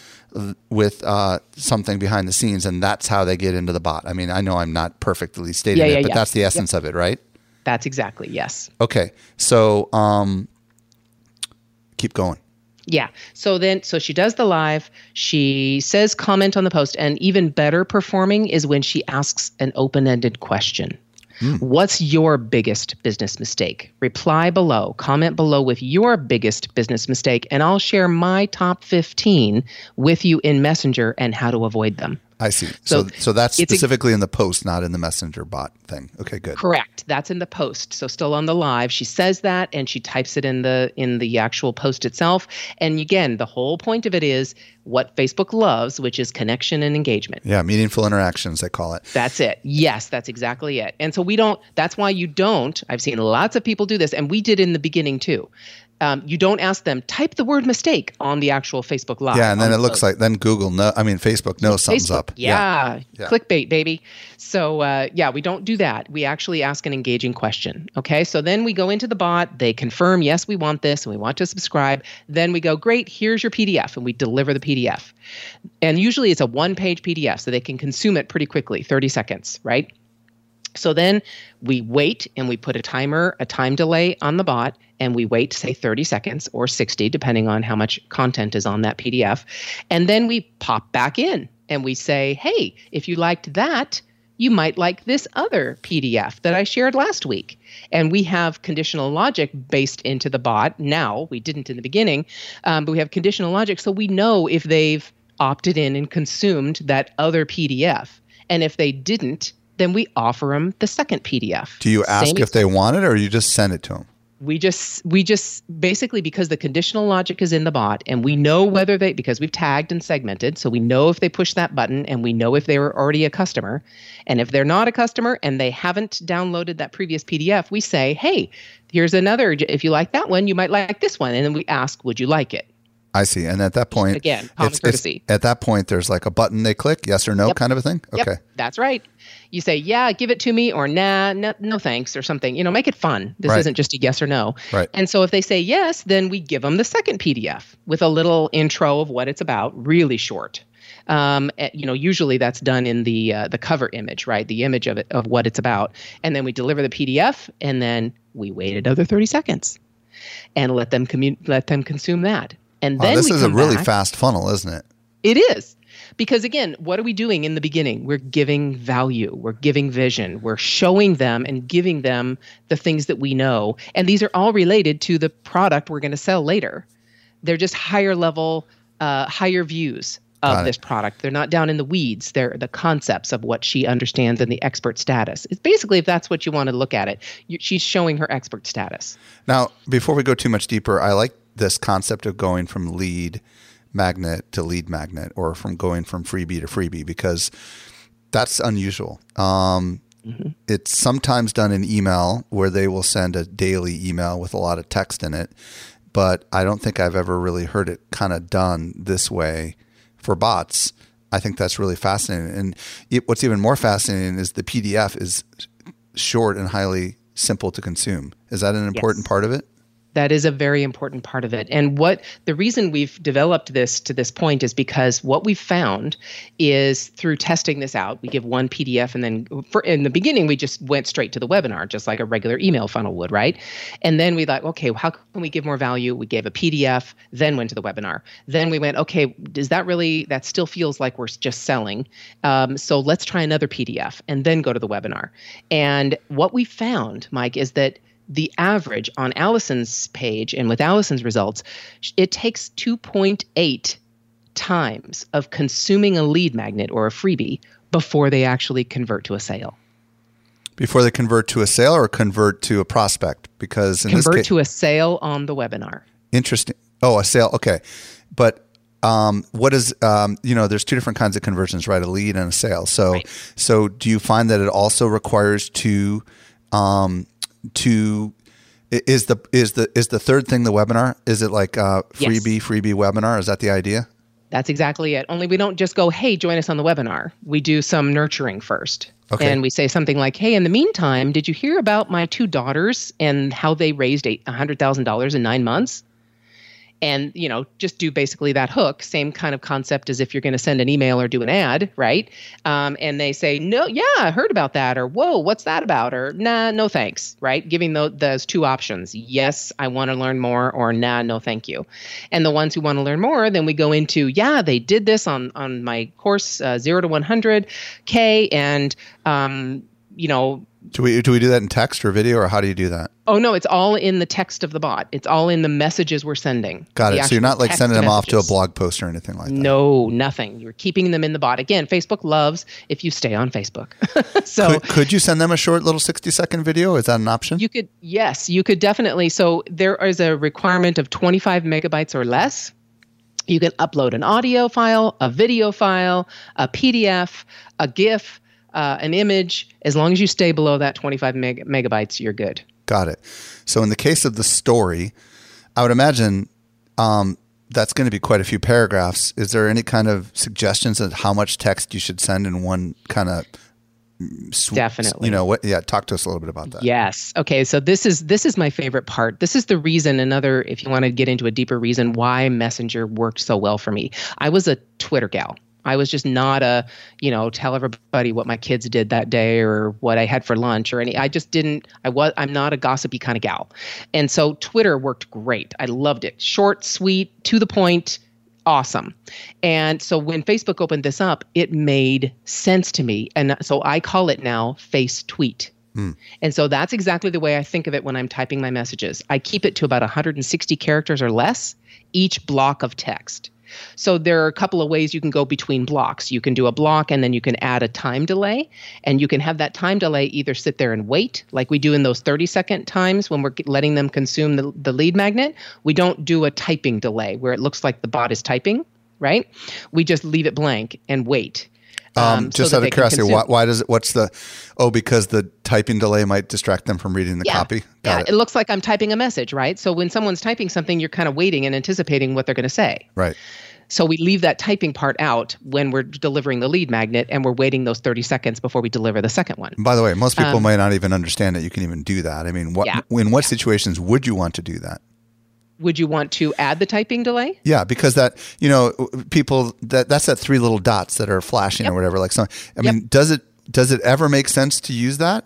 with uh, something behind the scenes, and that's how they get into the bot. I mean, I know I'm not perfectly stating Yeah, it, but yeah. that's the essence of it, right? That's exactly, yes. Okay, so um, keep going. Yeah. So then, so she does the live. She says comment on the post, and even better performing is when she asks an open ended question. Hmm. What's your biggest business mistake? Reply below, comment below with your biggest business mistake, and I'll share my top 15 with you in Messenger and how to avoid them. I see. So, So so that's it's a- specifically in the post, not in the Messenger bot thing. Okay, good. Correct. That's in the post. So still on the live, she says that and she types it in the in the actual post itself. And again, the whole point of it is what Facebook loves, which is connection and engagement. Yeah, meaningful interactions, they call it. That's it. Yes, that's exactly it. And so we don't, that's why you don't, I've seen lots of people do this, and we did in the beginning too. Um, you don't ask them, type the word mistake on the actual Facebook Live. Yeah, and then it looks like then Google know. I mean, Facebook knows something's Facebook. up. Yeah. Yeah. clickbait, baby. So uh, yeah, we don't do that. We actually ask an engaging question. Okay, so then we go into the bot. They confirm, yes, we want this, and we want to subscribe. Then we go, great. Here's your PDF, and we deliver the PDF. And usually it's a one-page PDF, so they can consume it pretty quickly, 30 seconds, right? So then we wait and we put a timer, a time delay on the bot, and we wait, say 30 seconds or 60, depending on how much content is on that PDF. And then we pop back in and we say, hey, if you liked that, you might like this other PDF that I shared last week. And we have conditional logic based into the bot now. We didn't in the beginning, um, but we have conditional logic. So we know if they've opted in and consumed that other PDF. And if they didn't, then we offer them the second PDF. Do you ask Same if they want it or you just send it to them? we just we just basically because the conditional logic is in the bot and we know whether they because we've tagged and segmented so we know if they push that button and we know if they were already a customer and if they're not a customer and they haven't downloaded that previous pdf we say hey here's another if you like that one you might like this one and then we ask would you like it I see. And at that point, Again, common courtesy. at that point, there's like a button they click, yes or no, Yep. kind of a thing. Yep, Okay. that's right. You say, yeah, give it to me, or nah, no, no thanks, or something. You know, make it fun. This Right. isn't just a yes or no. Right. And so if they say yes, then we give them the second PDF with a little intro of what it's about, really short. Um, eh, you know, usually that's done in the uh, the cover image, right? The image of it of what it's about, and then we deliver the PDF, and then we wait another thirty seconds, and let them commun- let them consume that, and Wow, then this we is a really back- fast funnel, isn't it? it is. Because again, what are we doing in the beginning? We're giving value, we're giving vision, we're showing them and giving them the things that we know. And these are all related to the product we're going to sell later. They're just higher level, uh, higher views Got of it. this product. They're not down in the weeds. They're the concepts of what she understands and the expert status. It's basically, if that's what you want to look at it, you, she's showing her expert status. Now, before we go too much deeper, I like this concept of going from lead magnet to lead magnet or from going from freebie to freebie because that's unusual. Um, It's sometimes done in email where they will send a daily email with a lot of text in it, but I don't think I've ever really heard it kind of done this way for bots. I think that's really fascinating. And it, what's even more fascinating is the PDF is short and highly simple to consume. Is that an important part of it? That is a very important part of it. And what the reason we've developed this to this point is because what we've found is through testing this out, we give one PDF and then for in the beginning we just went straight to the webinar, just like a regular email funnel would, right? And then we thought, okay, how can we give more value? We gave a PDF, then went to the webinar. Then we went, okay, does that really that still feels like we're just selling? Um, so let's try another PDF and then go to the webinar. And what we found, Mike, is that the average on Allison's page and with Allison's results, it takes 2.8 times of consuming a lead magnet or a freebie before they actually convert to a sale. Before they convert to a sale or convert to a prospect? Because in Convert this case, to a sale on the webinar. interesting. Oh, a sale. Okay, but um, what is um, you know? There's two different kinds of conversions, right? A lead and a sale. So, so do you find that it also requires to um, to is the is the is the third thing the webinar? Is it like uh, Yes. freebie freebie webinar? Is that the idea? That's exactly it. Only we don't just go, hey, join us on the webinar. We do some nurturing first. Okay. And we say something like, hey, in the meantime, did you hear about my two daughters and how they raised eight- $100,000 in nine months? And you know just do basically that hook same kind of concept as if you're going to send an email or do an ad right? Um, and they say no yeah i heard about that or whoa what's that about? or nah no thanks right? Giving those, those two options yes i want to learn more or nah no thank you. And the ones who want to learn more then we go into yeah they did this on on my course uh, 0 to 100 k and um, you know Do we do we do that in text or video or how do you do that? Oh no, it's all in the text of the bot. It's all in the messages we're sending. Got it. So you're not like sending them off to a blog post or anything like that. No, nothing. You're keeping them in the bot. Again, Facebook loves if you stay on Facebook. [laughs] so Could, could you send them a short little 60 second video? Is that an option? you could yes, you could definitely. So there is a requirement of 25 megabytes or less. You can upload an audio file, a video file, a PDF, a GIF, uh, an image. As long as you stay below that 25 meg- megabytes, you're good. Got it. So in the case of the story, I would imagine um, that's going to be quite a few paragraphs. Is there any kind of suggestions of how much text you should send in one kind of? Sw- Definitely. You know what? Yeah, talk to us a little bit about that. Yes. Okay. So this is this is my favorite part. This is the reason. Another, if you want to get into a deeper reason why Messenger worked so well for me. I was a Twitter gal. I was just not a, you know, tell everybody what my kids did that day or what I had for lunch or any. I just didn't. I was. I'm not a gossipy kind of gal, and so Twitter worked great. I loved it. Short, sweet, to the point awesome. And so when Facebook opened this up, it made sense to me. And so I call it now Face Tweet. Hmm. And so that's exactly the way I think of it when I'm typing my messages. I keep it to about 160 characters or less each block of text. So there are a couple of ways you can go between blocks. You can do a block and then you can add a time delay, and you can have that time delay either sit there and wait, like we do in those 30 second times when we're letting them consume the, the lead magnet. We don't do a typing delay where it looks like the bot is typing, right? We just leave it blank and wait. Um, just so out of curiosity, why, why does it? What's the? Oh, because the typing delay might distract them from reading the Yeah. copy. Yeah, Got it. looks like I'm typing a message, right? So when someone's typing something, you're kind of waiting and anticipating what they're going to say. Right. So we leave that typing part out when we're delivering the lead magnet and we're waiting those 30 seconds before we deliver the second one. By the way, most people might not even understand that you can even do that. I mean, what Um, Yeah. in what situations would you want to do that? Would you want to add the typing delay? Yeah, because that you know people that that's that three little dots that are flashing or whatever. Like, so I mean, does it does it ever make sense to use that?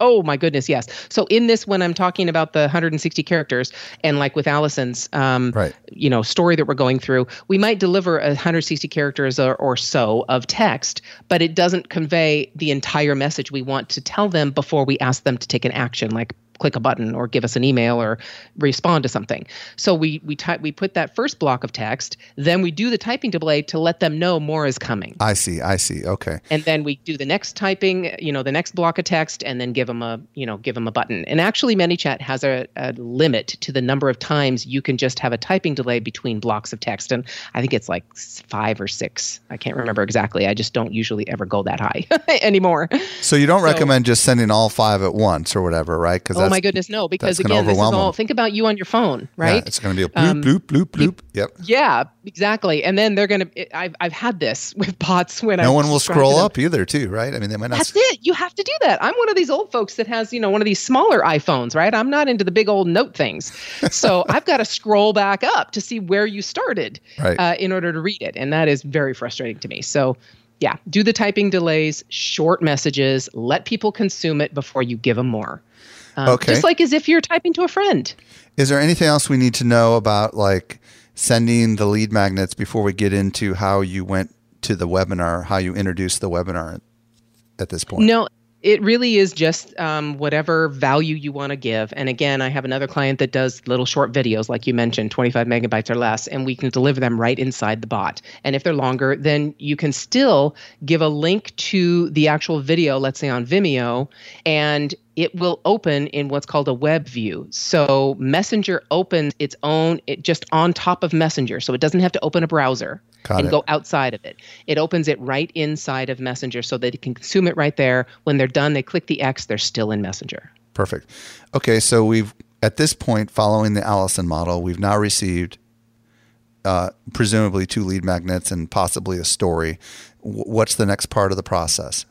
Oh my goodness, yes. So in this, when I'm talking about the 160 characters, and like with Allison's, um, Right. you know, story that we're going through, we might deliver 160 characters or, or so of text, but it doesn't convey the entire message we want to tell them before we ask them to take an action, like click a button or give us an email or respond to something. So we we type we put that first block of text, then we do the typing delay to let them know more is coming. I see. I see. Okay. and then we do the next typing you know the next block of text and then give them a you know give them a button and actually manychat has a, a limit to the number of times you can just have a typing delay between blocks of text and i think it's like five or six i can't remember exactly i just don't usually ever go that high [laughs] anymore So you don't So- recommend just sending all five at once or whatever, right? Because oh my goodness no because again this is all them. think about you on your phone right Yeah, it's going to be a bloop, Um, bloop, bloop, bloop. Yep. yeah exactly and then they're gonna i've, I've had this [laughs] with bots when No I've one will scroll them. up either, too, right? I mean, they might not. That's it. You have to do that. I'm one of these old folks that has, you know, one of these smaller iPhones, right? I'm not into the big old note things. So [laughs] I've got to scroll back up to see where you started Right. uh, in order to read it. And that is very frustrating to me. So, yeah, do the typing delays, short messages, let people consume it before you give them more. Um, Okay. Just like as if you're typing to a friend. Is there anything else we need to know about like sending the lead magnets before we get into how you went to the webinar, how you introduced the webinar at this point? No, it really is just um, whatever value you want to give. And again, I have another client that does little short videos, like you mentioned, 25 megabytes or less, and we can deliver them right inside the bot. And if they're longer, then you can still give a link to the actual video, let's say on Vimeo, and it will open in what's called a web view. So Messenger opens its own, it just on top of Messenger. So it doesn't have to open a browser Got and it. go outside of it. It opens it right inside of Messenger so that it can consume it right there. When they're done, they click the X, they're still in Messenger. Perfect. Okay, so we've at this point, following the Allison model, we've now received uh, presumably two lead magnets and possibly a story. W- what's the next part of the process?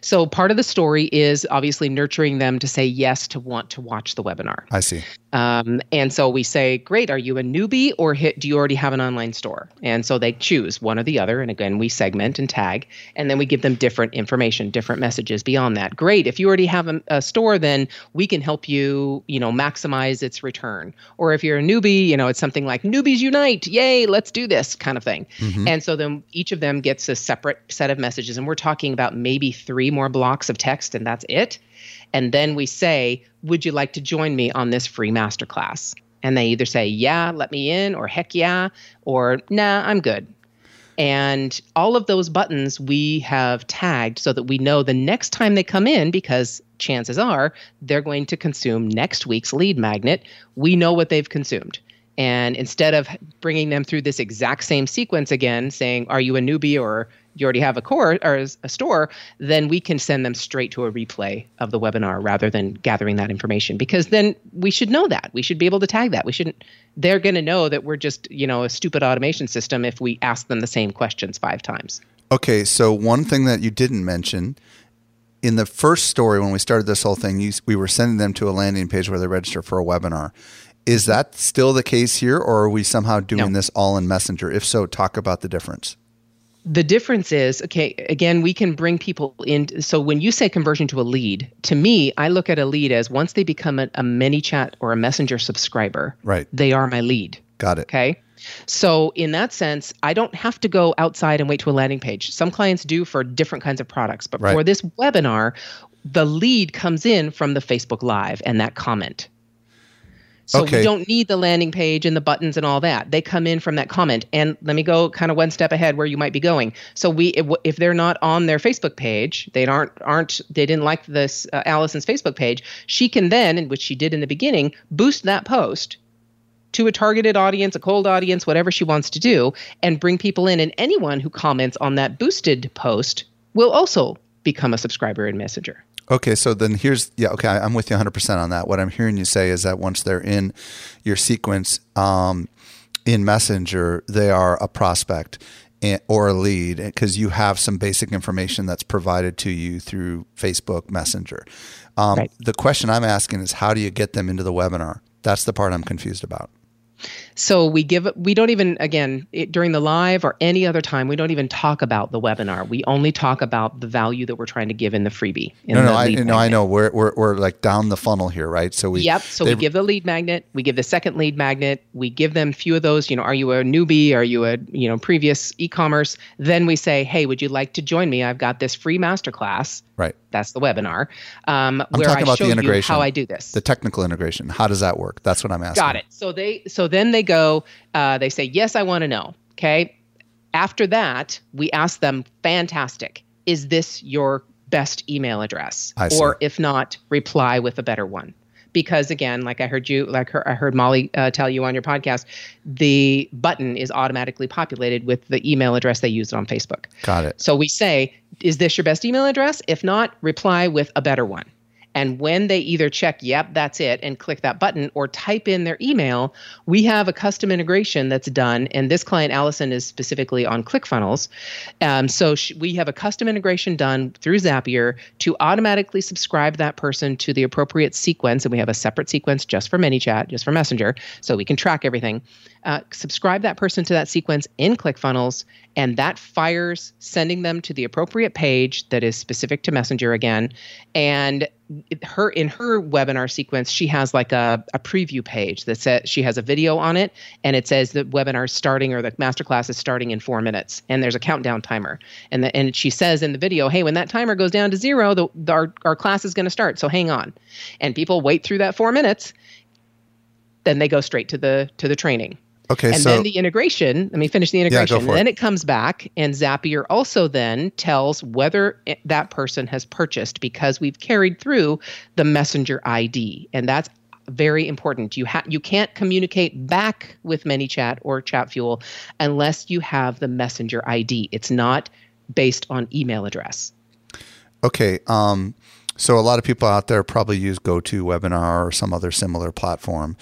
So part of the story is obviously nurturing them to say yes to want to watch the webinar. I see. Um, and so we say, great, are you a newbie or hit, do you already have an online store? And so they choose one or the other. And again, we segment and tag, and then we give them different information, different messages beyond that. Great. If you already have a, a store, then we can help you, you know, maximize its return. Or if you're a newbie, you know, it's something like newbies unite. Yay, let's do this kind of thing. And so then each of them gets a separate set of messages. And we're talking about maybe three more blocks of text, and that's it. And then we say, Would you like to join me on this free masterclass? And they either say, Yeah, let me in, or heck yeah, or nah, I'm good. And all of those buttons we have tagged so that we know the next time they come in, because chances are they're going to consume next week's lead magnet, we know what they've consumed. And instead of bringing them through this exact same sequence again, saying, Are you a newbie or you already have a core or a store, then we can send them straight to a replay of the webinar rather than gathering that information. Because then we should know that. We should be able to tag that. We shouldn't, they're going to know that we're just, you know, a stupid automation system if we ask them the same questions five times. Okay, so one thing that you didn't mention in the first story when we started this whole thing, you, we were sending them to a landing page where they register for a webinar. Is that still the case here, or are we somehow doing No. this all in Messenger? If so, talk about the difference. The difference is, okay, again, we can bring people in. So when you say conversion to a lead, to me, I look at a lead as once they become a, a ManyChat or a Messenger subscriber, Right. they are my lead. Got it. Okay. So, in that sense, I don't have to go outside and wait to a landing page. Some clients do for different kinds of products. But Right. for this webinar, the lead comes in from the Facebook Live and that comment. So Okay. we don't need the landing page and the buttons and all that. They come in from that comment. And let me go kind of one step ahead where you might be going. So we, if, if they're not on their Facebook page, they aren't aren't they didn't like this uh, Allison's Facebook page. She can then, which she did in the beginning, boost that post to a targeted audience, a cold audience, whatever she wants to do, and bring people in. And anyone who comments on that boosted post will also become a subscriber in Messenger. Okay, so then here's yeah. Okay, I'm with you 100 percent on that. What I'm hearing you say is that once they're in your sequence um, in Messenger, they are a prospect and, or a lead because you have some basic information that's provided to you through Facebook Messenger. Um, Right. The question I'm asking is, how do you get them into the webinar? That's the part I'm confused about. So we give we don't even again it, during the live or any other time we don't even talk about the webinar. We only talk about the value that we're trying to give in the freebie. in No, no, the I no, I know. We're, we're we're like down the funnel here, right? So we Yep. So they- we give the lead magnet, we give the second lead magnet, we give them a few of those. You know, are you a newbie? Are you a you know previous e-commerce? Then we say, hey, would you like to join me? I've got this free masterclass. right. That's the webinar. Um, I'm where talking I about show the you integration, how I do this. the technical integration. How does that work? That's what I'm asking. Got it. So they so then they go, uh, they say, Yes, I want to know. Okay. After that, we ask them, fantastic. Is this your best email address? I see. Or if not, reply with a better one. Because again, like I heard you, like her, I heard Molly uh, tell you on your podcast, the button is automatically populated with the email address they used on Facebook. Got it. So we say, is this your best email address? If not, reply with a better one. And when they either check, yep, that's it, and click that button or type in their email, we have a custom integration that's done. And this client, Allison, is specifically on ClickFunnels. Um, so sh- we have a custom integration done through Zapier to automatically subscribe that person to the appropriate sequence. And we have a separate sequence just for ManyChat, just for Messenger, so we can track everything. Uh, subscribe that person to that sequence in ClickFunnels, and that fires sending them to the appropriate page that is specific to Messenger again. And her in her webinar sequence, she has like a, a preview page that says she has a video on it, and it says the webinar is starting or the masterclass is starting in four minutes, and there's a countdown timer. And the, and she says in the video, hey, when that timer goes down to zero, the, the our our class is going to start. So hang on, and people wait through that four minutes. Then they go straight to the to the training. Okay, And so then the integration, let me finish the go integration. for it. then it comes back, and Zapier also then tells whether it- that person has purchased because we've carried through the messenger ID. And that's very important. You ha- you can't communicate back with ManyChat or ChatFuel unless you have the messenger ID. It's not based on email address. Okay. Um, so a lot of people out there probably use GoToWebinar or some other similar platform.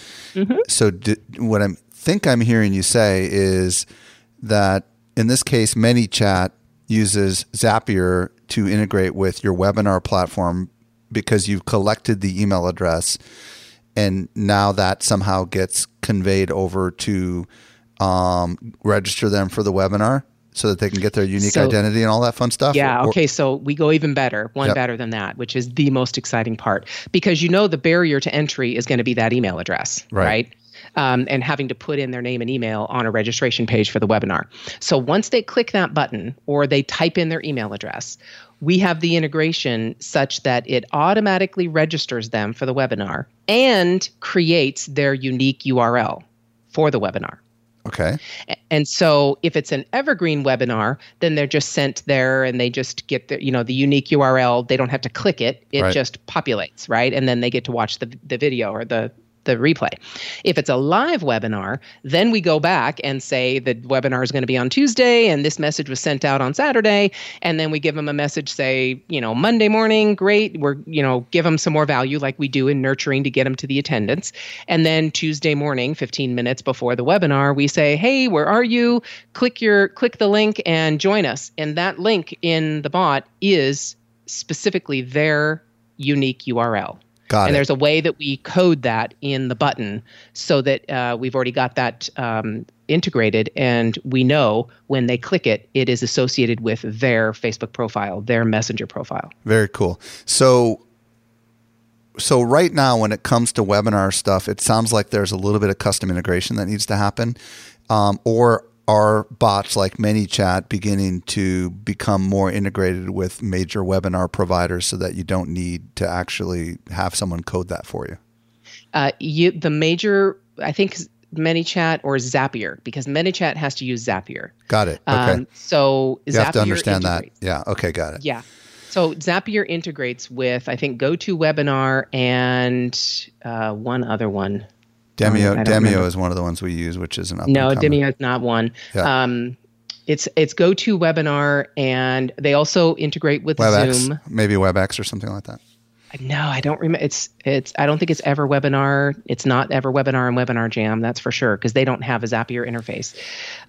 So d- what I think I'm hearing you say is that in this case, ManyChat uses Zapier to integrate with your webinar platform because you've collected the email address, and now that somehow gets conveyed over to um, register them for the webinar so that they can get their unique So- identity and all that fun stuff. Yeah. Or- Okay. So we go even better, one Yep. better than that, which is the most exciting part because you know the barrier to entry is going to be that email address, Right. right? Um, and having to put in their name and email on a registration page for the webinar. So once they click that button or they type in their email address, we have the integration such that it automatically registers them for the webinar and creates their unique URL for the webinar. Okay. And so if it's an evergreen webinar, then they're just sent there and they just get the, you know, the unique URL. They don't have to click it. It Right. just populates, right? And then they get to watch the the video or the the replay. If it's a live webinar, then we go back and say the webinar is going to be on Tuesday and this message was sent out on Saturday and then we give them a message say, you know, Monday morning, great, we're, you know, give them some more value like we do in nurturing to get them to the attendance. And then Tuesday morning, 15 minutes before the webinar, we say, "Hey, where are you? Click your click the link and join us." And that link in the bot is specifically their unique URL. Got and it. there's a way that we code that in the button so that uh, we've already got that um, integrated and we know when they click it, it is associated with their Facebook profile, their messenger profile. Very cool. So so right now when it comes to webinar stuff, it sounds like there's a little bit of custom integration that needs to happen. Um, or are bots like ManyChat beginning to become more integrated with major webinar providers so that you don't need to actually have someone code that for you? Uh, you, the major, I think, ManyChat or Zapier because ManyChat has to use Zapier. Got it. Okay. Um, so you Zapier have to understand integrates. that. Yeah. Okay. Got it. Yeah. So Zapier integrates with I think GoToWebinar and uh, one other one. Demio um, Demio is one of the ones we use, which is an up no. Demio is not one. Yeah. Um, it's it's GoToWebinar, and they also integrate with WebEx, Zoom. Maybe WebEx or something like that. No, I don't remember. It's it's. I don't think it's ever webinar. It's not ever webinar and webinar jam. That's for sure because they don't have a Zapier interface.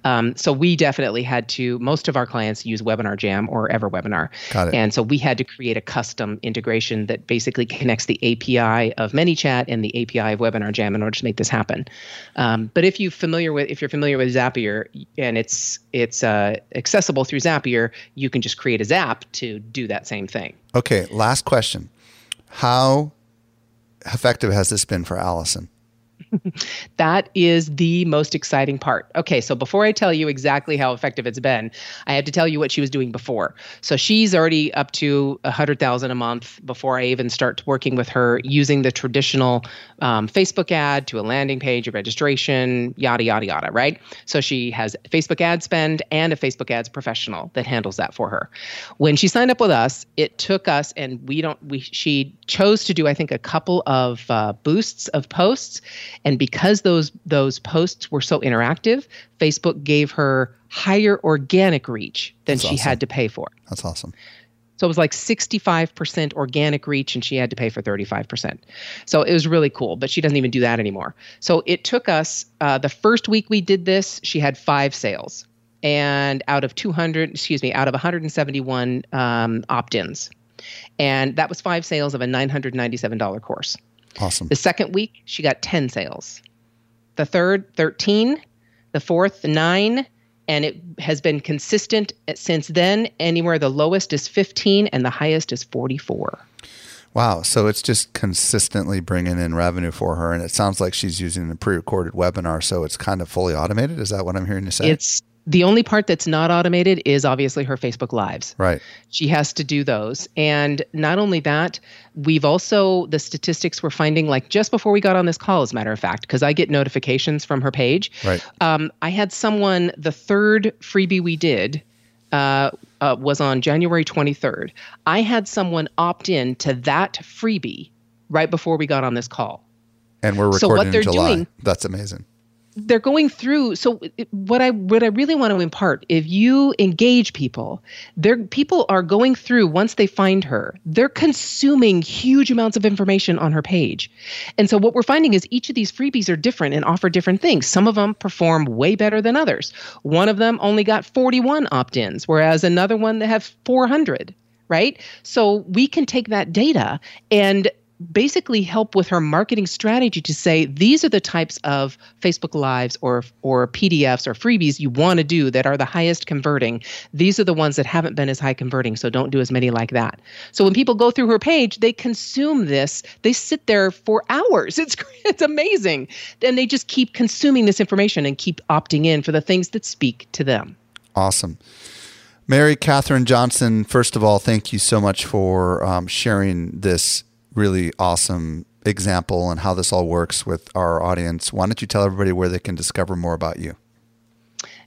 Um, so we definitely had to. Most of our clients use Webinar Jam or Ever Webinar. Got it. And so we had to create a custom integration that basically connects the API of ManyChat and the API of Webinar Jam in order to make this happen. Um, but if you're familiar with if you're familiar with Zapier and it's it's uh, accessible through Zapier, you can just create a Zap to do that same thing. Okay. Last question. How effective has this been for Allison? [laughs] that is the most exciting part. Okay, so before I tell you exactly how effective it's been, I have to tell you what she was doing before. So she's already up to a hundred thousand a month before I even start working with her using the traditional um, Facebook ad to a landing page, a registration, yada yada yada. Right. So she has Facebook ad spend and a Facebook ads professional that handles that for her. When she signed up with us, it took us, and we don't. We she chose to do I think a couple of uh, boosts of posts and because those those posts were so interactive, Facebook gave her higher organic reach than That's she awesome. had to pay for. That's awesome. So it was like 65% organic reach and she had to pay for 35%. So it was really cool, but she doesn't even do that anymore. So it took us uh, the first week we did this, she had five sales. And out of 200, excuse me, out of 171 um, opt ins. And that was five sales of a $997 course. Awesome. The second week, she got 10 sales. The third, 13. The fourth, nine. And it has been consistent since then. Anywhere the lowest is 15 and the highest is 44. Wow. So it's just consistently bringing in revenue for her. And it sounds like she's using a pre recorded webinar. So it's kind of fully automated. Is that what I'm hearing you say? It's the only part that's not automated is obviously her Facebook Lives. Right. She has to do those. And not only that, we've also, the statistics we're finding, like just before we got on this call, as a matter of fact, because I get notifications from her page. Right. Um, I had someone, the third freebie we did, uh, uh, was on January 23rd. I had someone opt in to that freebie right before we got on this call. And we're recording so what they're July. Doing, That's amazing they're going through so what i what i really want to impart if you engage people they're people are going through once they find her they're consuming huge amounts of information on her page. And so what we're finding is each of these freebies are different and offer different things. Some of them perform way better than others. One of them only got 41 opt-ins whereas another one that have 400 right? So we can take that data and basically help with her marketing strategy to say these are the types of Facebook Lives or or PDFs or freebies you want to do that are the highest converting. These are the ones that haven't been as high converting, so don't do as many like that. So when people go through her page, they consume this. They sit there for hours. [laughs] It's it's amazing. And they just keep consuming this information and keep opting in for the things that speak to them. Awesome. Mary Kathryn Johnson, first of all, thank you so much for um, sharing this really awesome example and how this all works with our audience. Why don't you tell everybody where they can discover more about you?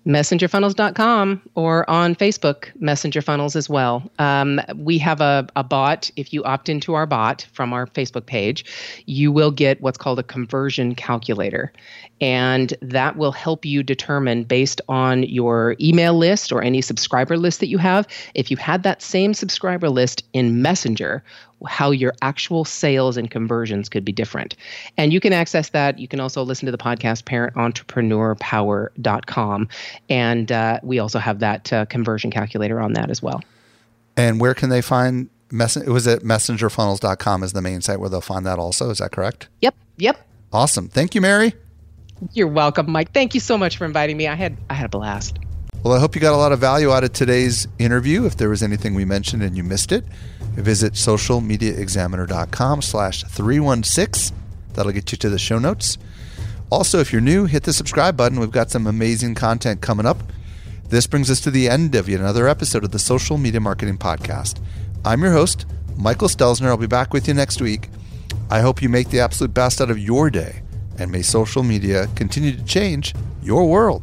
messengerfunnels.com or on Facebook, Messenger Funnels as well. Um, we have a, a bot. If you opt into our bot from our Facebook page, you will get what's called a conversion calculator. And that will help you determine based on your email list or any subscriber list that you have. If you had that same subscriber list in Messenger, how your actual sales and conversions could be different. And you can access that. You can also listen to the podcast, parententrepreneur.power.com. And uh, we also have that uh, conversion calculator on that as well. And where can they find Messen- was it messengerfunnels.com is the main site where they'll find that also. Is that correct? Yep. Yep. Awesome. Thank you mary. You're welcome mike. Thank you so much for inviting me. I had i had a blast. Well i hope you got a lot of value out of today's interview. If there was anything we mentioned and you missed it Visit socialmediaexaminer.com slash 316. That'll get you to the show notes. Also, if you're new, hit the subscribe button. We've got some amazing content coming up. This brings us to the end of yet another episode of the Social Media Marketing Podcast. I'm your host, Michael Stelzner. I'll be back with you next week. I hope you make the absolute best out of your day, and may social media continue to change your world.